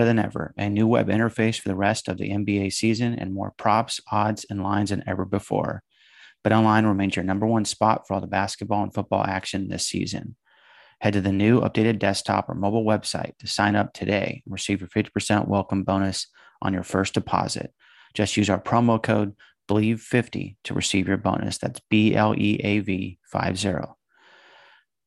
Better than ever. A new web interface for the rest of the NBA season and more props, odds, and lines than ever before. BetOnline remains your number one spot for all the basketball and football action this season. Head to the new updated desktop or mobile website to sign up today and receive your 50% welcome bonus on your first deposit. Just use our promo code BLEAV50 to receive your bonus. That's B L E A V 50.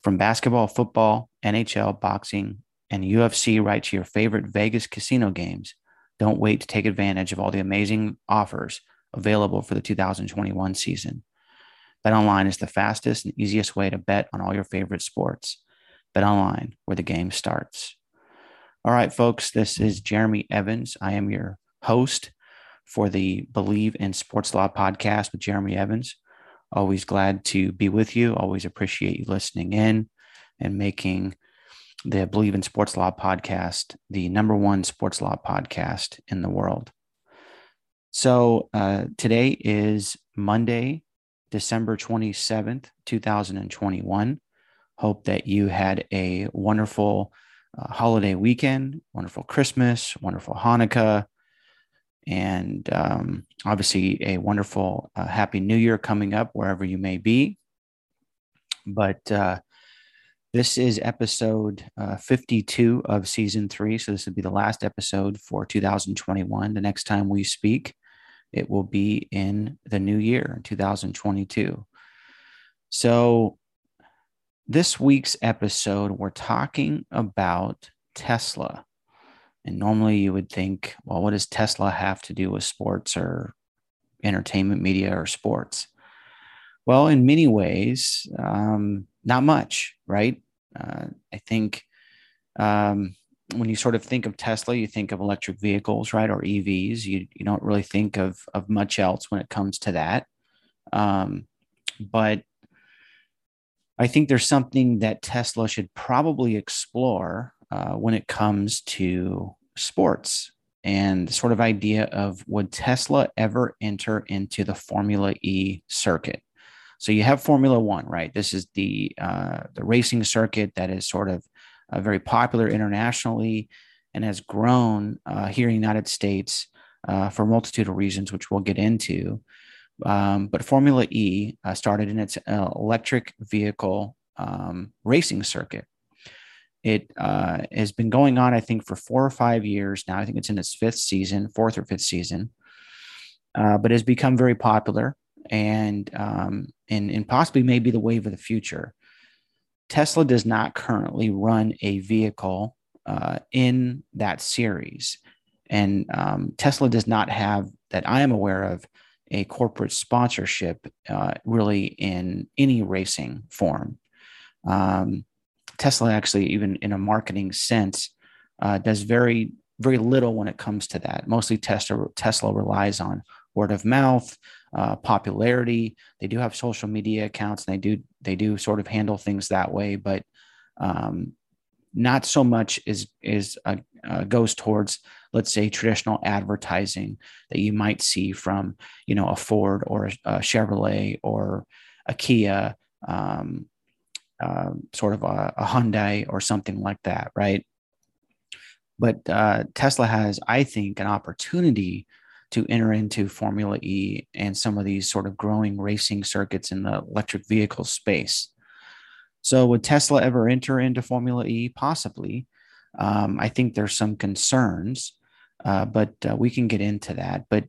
From basketball, football, NHL, boxing, and UFC right to your favorite Vegas casino games, don't wait to take advantage of all the amazing offers available for the 2021 season. BetOnline is the fastest and easiest way to bet on all your favorite sports. BetOnline, where the game starts. All right, folks, this is Jeremy Evans. I am your host for the Bleav in Sports Law podcast with Jeremy Evans. Always glad to be with you. Always appreciate you listening in and making the Bleav in Sports Law podcast the number one sports law podcast in the world. So uh, today is Monday, December 27th, 2021. Hope that you had a wonderful uh, holiday weekend, wonderful Christmas, wonderful Hanukkah, and um, obviously a wonderful uh, Happy New Year coming up wherever you may be. But uh, this is episode uh, 52 of season three. So, this will be the last episode for 2021. The next time we speak, it will be in the new year, 2022. So, this week's episode, we're talking about Tesla. And normally you would think, well, what does Tesla have to do with sports or entertainment media or sports? Well, in many ways, um, not much, right? Uh, I think um, when you sort of think of Tesla, you think of electric vehicles, right, or EVs. You you don't really think of of much else when it comes to that. Um, but I think there's something that Tesla should probably explore uh, when it comes to sports and the sort of idea of would Tesla ever enter into the Formula E circuit? So you have Formula One, right? This is the uh, the racing circuit that is sort of uh, very popular internationally and has grown uh, here in the United States uh, for a multitude of reasons, which we'll get into. Um, but Formula E uh, started in its uh, electric vehicle um, racing circuit. It has been going on, I think, for four or five years now. I think it's in its fifth season, fourth or fifth season, but has become very popular and um, and and possibly maybe the wave of the future. Tesla does not currently run a vehicle uh, in that series, and um, Tesla does not have that I am aware of a corporate sponsorship uh, really in any racing form. Um, Tesla actually, even in a marketing sense, uh, does very very little when it comes to that. Mostly Tesla Tesla relies on word of mouth, uh, popularity. They do have social media accounts, and they do they do sort of handle things that way, but um, not so much is is uh, uh, goes towards let's say traditional advertising that you might see from you know a Ford or a, Chevrolet or a Kia, um, uh, sort of a, a, Hyundai or something like that, right? But uh, Tesla has, I think, an opportunity to enter into Formula E and some of these sort of growing racing circuits in the electric vehicle space. So, would Tesla ever enter into Formula E? Possibly. Um, I think there's some concerns, uh, but uh, we can get into that. But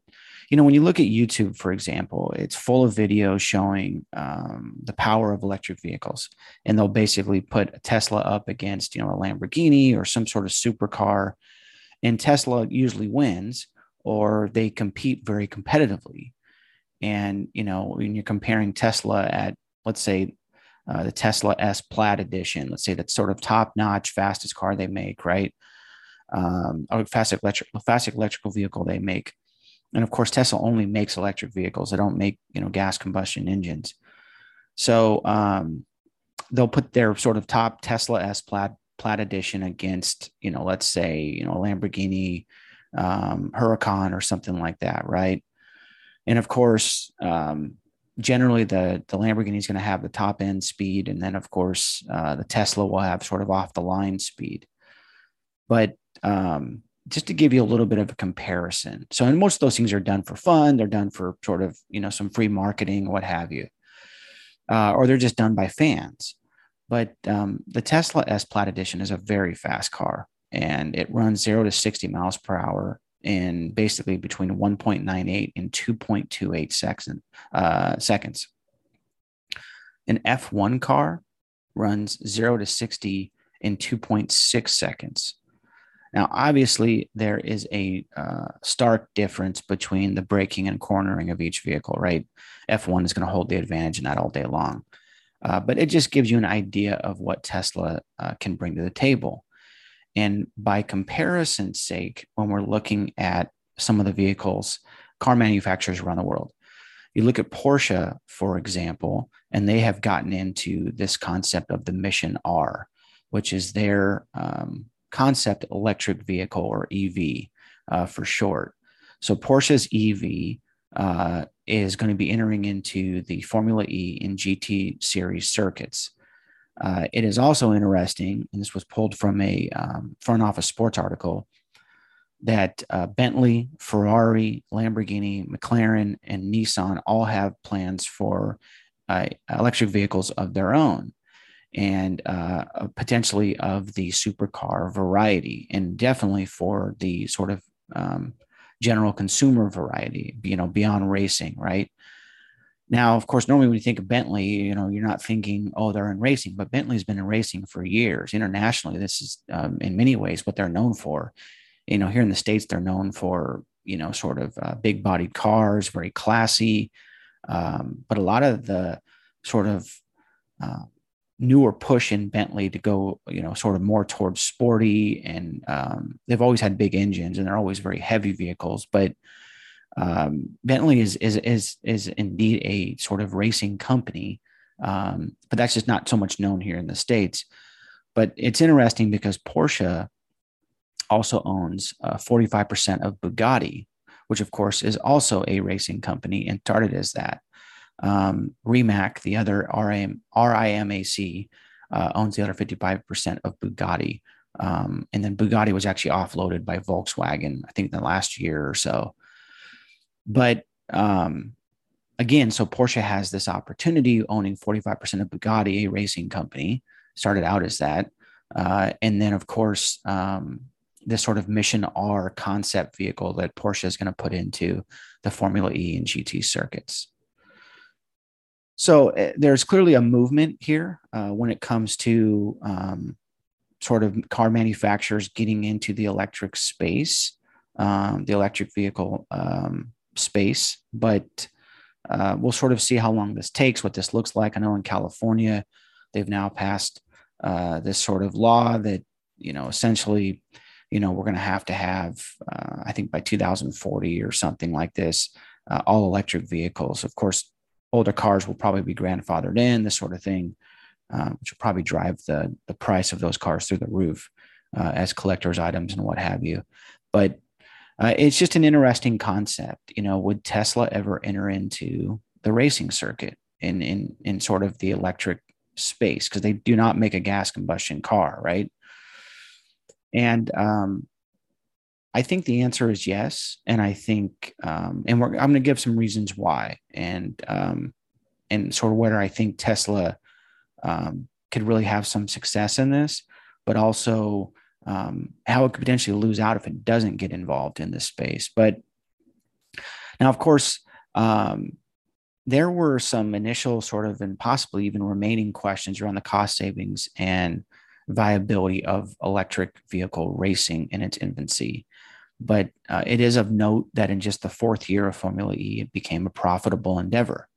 you know, when you look at YouTube, for example, it's full of videos showing um, the power of electric vehicles, and they'll basically put a Tesla up against you know a Lamborghini or some sort of supercar, and Tesla usually wins or they compete very competitively. And, you know, when you're comparing Tesla at, let's say, uh, the Tesla S Plaid Edition. Let's say that's sort of top notch, fastest car they make, right? Um, or fastest electric, fastest electrical vehicle they make. And of course, Tesla only makes electric vehicles. They don't make you know gas combustion engines. So um, they'll put their sort of top Tesla S Plaid Plaid Edition against you know let's say you know a Lamborghini um, Huracan or something like that, right? And of course, um, generally the the Lamborghini is going to have the top end speed, and then of course uh, the Tesla will have sort of off the line speed. But um, just to give you a little bit of a comparison, so and most of those things are done for fun. They're done for sort of you know some free marketing, what have you, uh, or they're just done by fans. But um, the Tesla S Plaid Edition is a very fast car, and it runs zero to sixty miles per hour in basically between 1.98 and 2.28 second, uh, seconds. An F1 car runs 0 to 60 in 2.6 seconds. Now, obviously, there is a uh, stark difference between the braking and cornering of each vehicle, right? F1 is going to hold the advantage in that all day long. Uh, but it just gives you an idea of what Tesla uh, can bring to the table. And by comparison's sake, when we're looking at some of the vehicles, car manufacturers around the world, you look at Porsche, for example, and they have gotten into this concept of the Mission R, which is their um, concept electric vehicle or EV uh, for short. So Porsche's EV uh, is going to be entering into the Formula E and GT series circuits. Uh, it is also interesting, and this was pulled from a um, front office sports article, that uh, Bentley, Ferrari, Lamborghini, McLaren, and Nissan all have plans for uh, electric vehicles of their own and uh, potentially of the supercar variety, and definitely for the sort of um, general consumer variety, you know, beyond racing, right? Now, of course, normally when you think of Bentley, you know, you're not thinking, oh, they're in racing, but Bentley's been in racing for years. Internationally, this is um, in many ways what they're known for. You know, here in the States, they're known for, you know, sort of uh, big bodied cars, very classy. Um, but a lot of the sort of uh, newer push in Bentley to go, you know, sort of more towards sporty and um, they've always had big engines and they're always very heavy vehicles, but um, Bentley is is is is indeed a sort of racing company, um, but that's just not so much known here in the states. But it's interesting because Porsche also owns uh, 45% of Bugatti, which of course is also a racing company and started as that. Um, Rimac, the other RIM, RIMAC, uh, owns the other 55% of Bugatti. Um, and then Bugatti was actually offloaded by Volkswagen, I think, in the last year or so. But um, again, so Porsche has this opportunity owning 45% of Bugatti, a racing company, started out as that. Uh, and then, of course, um, this sort of Mission R concept vehicle that Porsche is going to put into the Formula E and GT circuits. So uh, there's clearly a movement here uh, when it comes to um, sort of car manufacturers getting into the electric space, um, the electric vehicle um, space, but uh, we'll sort of see how long this takes, what this looks like. I know in California, they've now passed uh, this sort of law that, you know, essentially, you know, we're going to have to have, uh, I think by 2040 or something like this, uh, all electric vehicles. Of course, older cars will probably be grandfathered in, this sort of thing, uh, which will probably drive the, the price of those cars through the roof uh, as collector's items and what have you. But uh, it's just an interesting concept. You know, would Tesla ever enter into the racing circuit in in in sort of the electric space because they do not make a gas combustion car, right? And um, I think the answer is yes, and I think, um, and we're I'm going to give some reasons why, and um, and sort of whether I think Tesla um, could really have some success in this, but also um, how it could potentially lose out if it doesn't get involved in this space. But now, of course, um, there were some initial sort of and possibly even remaining questions around the cost savings and viability of electric vehicle racing in its infancy. But uh, it is of note that in just the fourth year of Formula E, it became a profitable endeavor.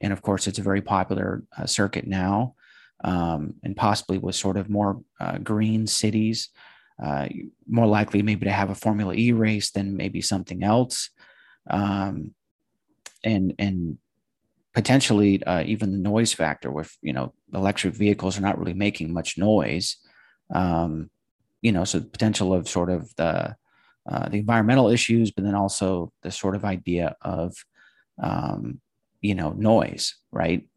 And of course, it's a very popular uh, circuit now. Um, and possibly with sort of more uh, green cities, uh, more likely maybe to have a Formula E race than maybe something else. Um, and, and potentially uh, even the noise factor with, you know, electric vehicles are not really making much noise. Um, you know, so the potential of sort of the, uh, the environmental issues, but then also the sort of idea of, um, you know, noise, right?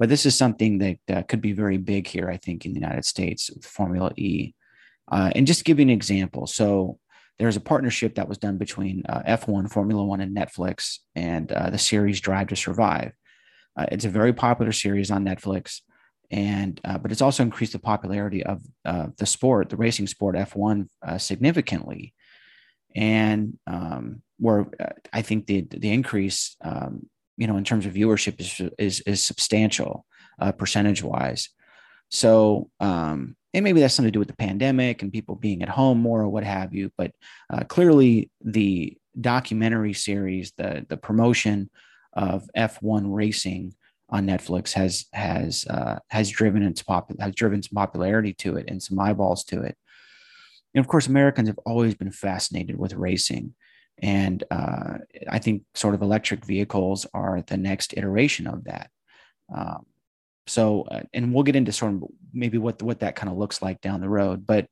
But this is something that uh, could be very big here, I think, in the United States, with Formula E. Uh, and just give you an example, so there's a partnership that was done between uh, F1, Formula One, and Netflix, and uh, the series Drive to Survive. Uh, it's a very popular series on Netflix, and uh, but it's also increased the popularity of the sport, the racing sport F1, significantly. And um, where I think the the increase um, you know, in terms of viewership is is, is substantial uh, percentage wise. So, um, and maybe that's something to do with the pandemic and people being at home more or what have you. But uh, clearly, the documentary series, the the promotion of F1 racing on Netflix has has uh, has driven its pop has driven some popularity to it and some eyeballs to it. And of course, Americans have always been fascinated with racing. And uh, I think sort of electric vehicles are the next iteration of that. Um, so, uh, and we'll get into sort of maybe what what that kind of looks like down the road. But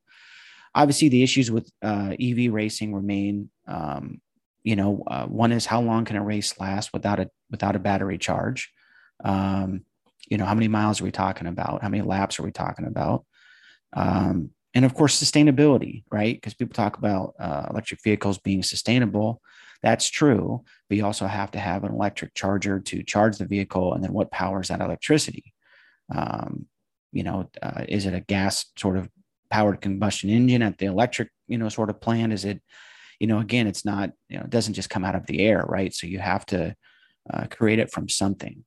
obviously, the issues with uh, EV racing remain. Um, you know, uh, one is how long can a race last without a without a battery charge? Um, you know, how many miles are we talking about? How many laps are we talking about? Um, and of course sustainability right? Because people talk about uh, electric vehicles being sustainable. That's true but you also have to have an electric charger to charge the vehicle and then what powers that electricity? Um, you know uh, is it a gas sort of powered combustion engine at the electric you know sort of plant? Is it you know again it's not you know it doesn't just come out of the air right? So you have to uh, create it from something.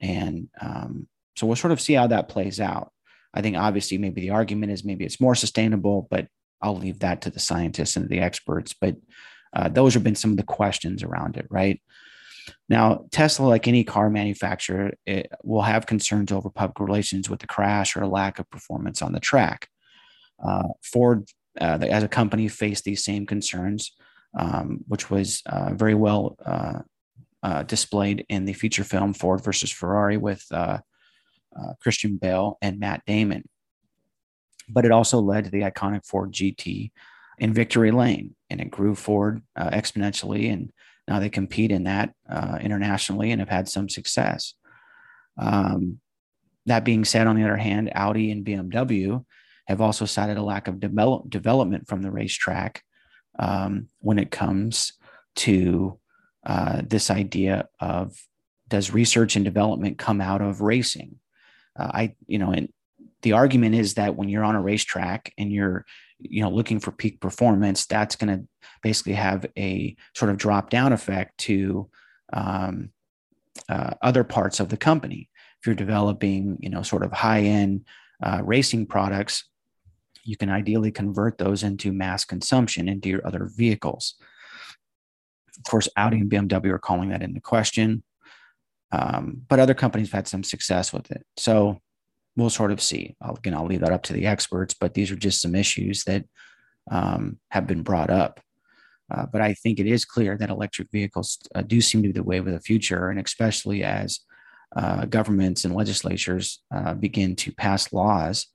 And um, so we'll sort of see how that plays out I think obviously maybe the argument is maybe it's more sustainable, but I'll leave that to the scientists and the experts. But uh, those have been some of the questions around it, right? Now, Tesla, like any car manufacturer, will have concerns over public relations with the crash or a lack of performance on the track. Uh, Ford, uh, as a company, faced these same concerns, um, which was uh, very well uh, uh, displayed in the feature film Ford versus Ferrari with uh, Christian Bale and Matt Damon. But it also led to the iconic Ford GT in Victory Lane, and it grew Ford uh, exponentially. And now they compete in that uh, internationally and have had some success. Um, that being said, on the other hand, Audi and BMW have also cited a lack of develop, development from the racetrack um, when it comes to uh, this idea of does research and development come out of racing? Uh, I, you know, and the argument is that when you're on a racetrack and you're, you know, looking for peak performance, that's going to basically have a sort of drop down effect to um, uh, other parts of the company. If you're developing, you know, sort of high end uh, racing products, you can ideally convert those into mass consumption into your other vehicles. Of course, Audi and BMW are calling that into question. Um, but other companies have had some success with it. So we'll sort of see. I'll, again, I'll leave that up to the experts, but these are just some issues that um, have been brought up. Uh, but I think it is clear that electric vehicles uh, do seem to be the wave of the future, and especially as uh, governments and legislatures uh, begin to pass laws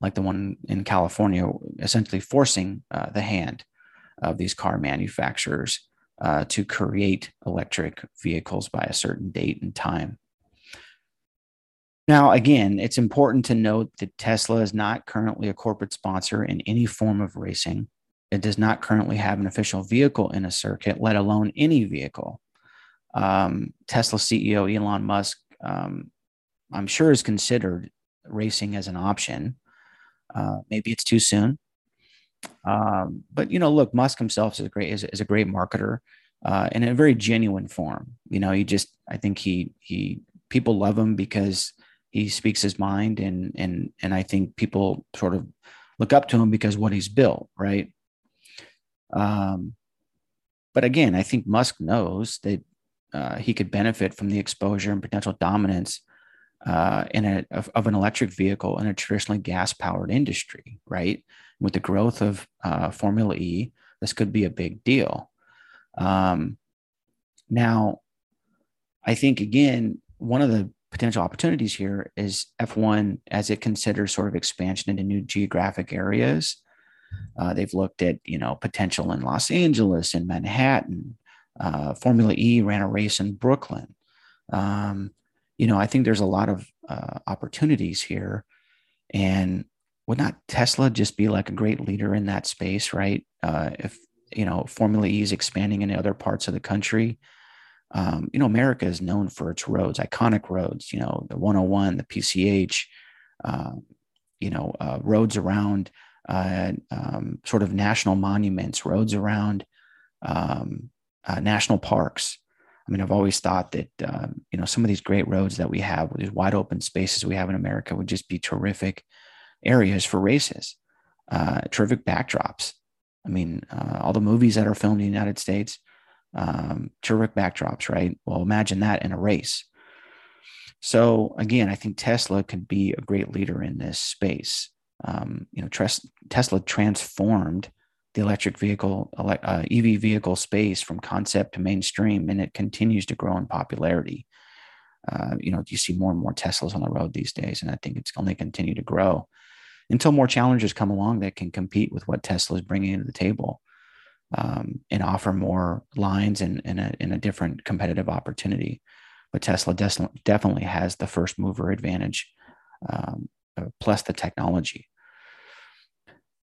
like the one in California, essentially forcing uh, the hand of these car manufacturers uh, to create electric vehicles by a certain date and time. Now, again, it's important to note that Tesla is not currently a corporate sponsor in any form of racing. It does not currently have an official vehicle in a circuit, let alone any vehicle. Um, Tesla CEO Elon Musk, um, I'm sure, is considered racing as an option. Uh, maybe it's too soon. Um, but you know, look, Musk himself is a great is, is a great marketer, uh, in a very genuine form. You know, he just I think he he people love him because he speaks his mind, and and and I think people sort of look up to him because what he's built, right? Um, but again, I think Musk knows that uh, he could benefit from the exposure and potential dominance uh, in a of, of, an electric vehicle in a traditionally gas powered industry, right? With the growth of uh, Formula E, this could be a big deal. Um, now, I think again, one of the potential opportunities here is F1 as it considers sort of expansion into new geographic areas. Uh, they've looked at you know potential in Los Angeles and Manhattan. Uh, Formula E ran a race in Brooklyn. Um, you know, I think there's a lot of uh, opportunities here. And would not Tesla just be like a great leader in that space, right? Uh, if, you know, Formula E is expanding into other parts of the country, um, you know, America is known for its roads, iconic roads, you know, the 101, the PCH, uh, you know, uh, roads around uh, um, sort of national monuments, roads around um, uh, national parks. I mean, I've always thought that uh, you know some of these great roads that we have, these wide open spaces we have in America, would just be terrific areas for races, uh, terrific backdrops. I mean, uh, all the movies that are filmed in the United States, um, terrific backdrops, right? Well, imagine that in a race. So again, I think Tesla could be a great leader in this space. Um, you know, Tesla transformed the electric vehicle, uh, EV vehicle space from concept to mainstream, and it continues to grow in popularity. Uh, you know, you see more and more Teslas on the road these days, and I think it's only continue to grow until more challengers come along that can compete with what Tesla is bringing to the table um, and offer more lines and, and, a, and a different competitive opportunity. But Tesla des- definitely has the first mover advantage, um, uh, plus the technology.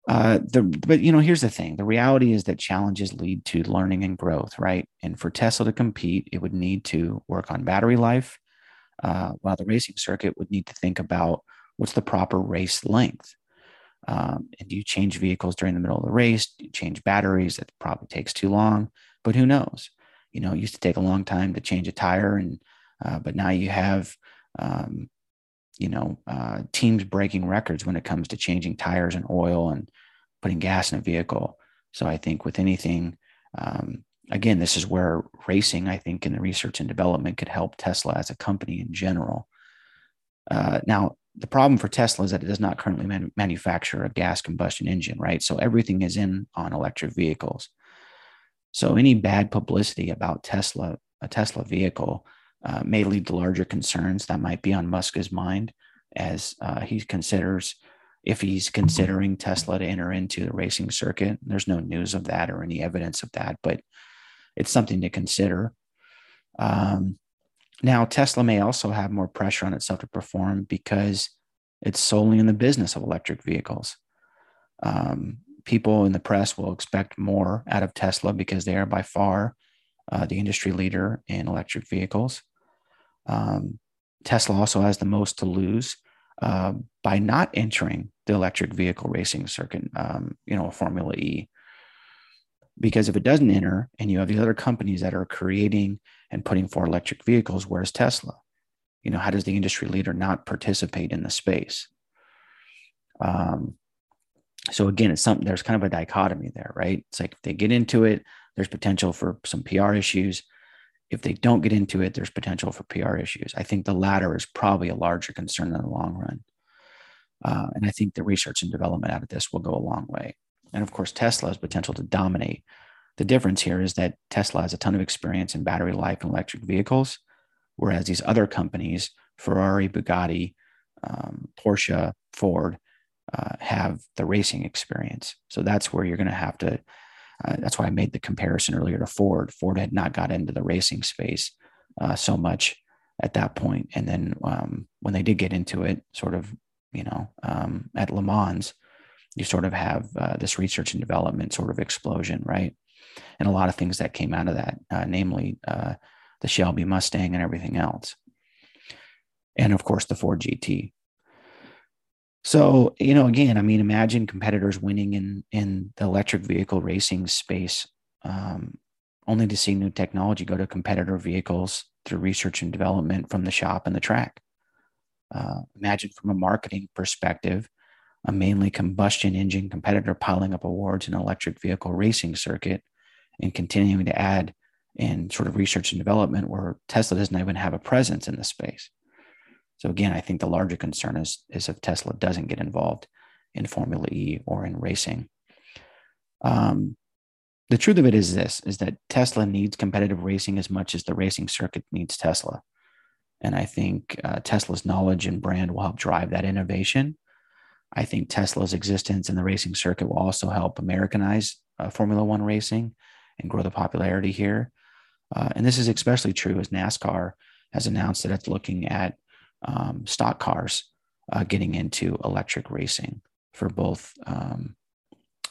Uh, the but you know here's the thing the reality is that challenges lead to learning and growth right and for tesla to compete it would need to work on battery life uh, while the racing circuit would need to think about what's the proper race length um, and do you change vehicles during the middle of the race you change batteries that probably takes too long but who knows you know it used to take a long time to change a tire and uh, but now you have um, you know, uh, teams breaking records when it comes to changing tires and oil and putting gas in a vehicle. So I think with anything, um, again, this is where racing, I think, in the research and development could help Tesla as a company in general. Uh, now, the problem for Tesla is that it does not currently man- manufacture a gas combustion engine, right? So everything is in on electric vehicles. So any bad publicity about Tesla, a Tesla vehicle, uh, may lead to larger concerns that might be on Musk's mind as uh, he considers if he's considering Tesla to enter into the racing circuit. There's no news of that or any evidence of that, but it's something to consider. Um, now, Tesla may also have more pressure on itself to perform because it's solely in the business of electric vehicles. Um, people in the press will expect more out of Tesla because they are by far uh, the industry leader in electric vehicles. Um, Tesla also has the most to lose uh, by not entering the electric vehicle racing circuit, um, you know, Formula E. Because if it doesn't enter and you have the other companies that are creating and putting forward electric vehicles, where's Tesla? You know, how does the industry leader not participate in the space? Um, so again, it's something, there's kind of a dichotomy there, right? It's like if they get into it, there's potential for some PR issues if they don't get into it, there's potential for PR issues. I think the latter is probably a larger concern in the long run. Uh, and I think the research and development out of this will go a long way. And of course, Tesla has potential to dominate. The difference here is that Tesla has a ton of experience in battery life and electric vehicles, whereas these other companies, Ferrari, Bugatti, um, Porsche, Ford, uh, have the racing experience. So that's where you're going to have to uh, that's why I made the comparison earlier to Ford. Ford had not got into the racing space uh, so much at that point, and then um, when they did get into it, sort of, you know, um, at Le Mans, you sort of have uh, this research and development sort of explosion, right? And a lot of things that came out of that, uh, namely uh, the Shelby Mustang and everything else, and of course the Ford GT. So, you know, again, I mean, imagine competitors winning in in the electric vehicle racing space, um, only to see new technology go to competitor vehicles through research and development from the shop and the track. Uh, imagine from a marketing perspective, a mainly combustion engine competitor piling up awards in electric vehicle racing circuit and continuing to add in sort of research and development where Tesla doesn't even have a presence in the space. So again, I think the larger concern is is if Tesla doesn't get involved in Formula E or in racing. Um, the truth of it is this: is that Tesla needs competitive racing as much as the racing circuit needs Tesla, and I think uh, Tesla's knowledge and brand will help drive that innovation. I think Tesla's existence in the racing circuit will also help Americanize uh, Formula One racing and grow the popularity here. Uh, and this is especially true as NASCAR has announced that it's looking at um, stock cars uh, getting into electric racing for both um,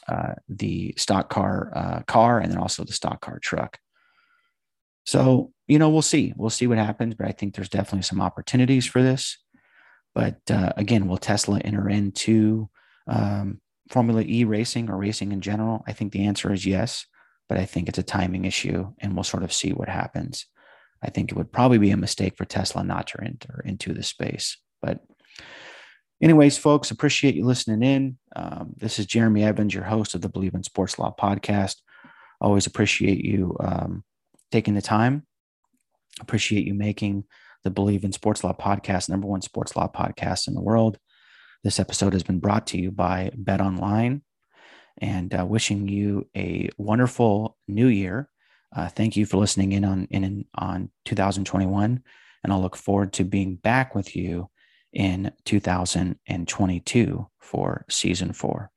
uh, the stock car uh, car and then also the stock car truck. So you know we'll see we'll see what happens, but I think there's definitely some opportunities for this. But uh, again, will Tesla enter into um, Formula E racing or racing in general? I think the answer is yes, but I think it's a timing issue, and we'll sort of see what happens. I think it would probably be a mistake for Tesla not to enter into the space. But, anyways, folks, appreciate you listening in. Um, this is Jeremy Evans, your host of the Bleav in Sports Law podcast. Always appreciate you um, taking the time. Appreciate you making the Bleav in Sports Law podcast number one sports law podcast in the world. This episode has been brought to you by Bet Online and uh, wishing you a wonderful new year. Uh, thank you for listening in on in on 2021, and I'll look forward to being back with you in 2022 for season four.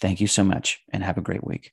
Thank you so much, and have a great week.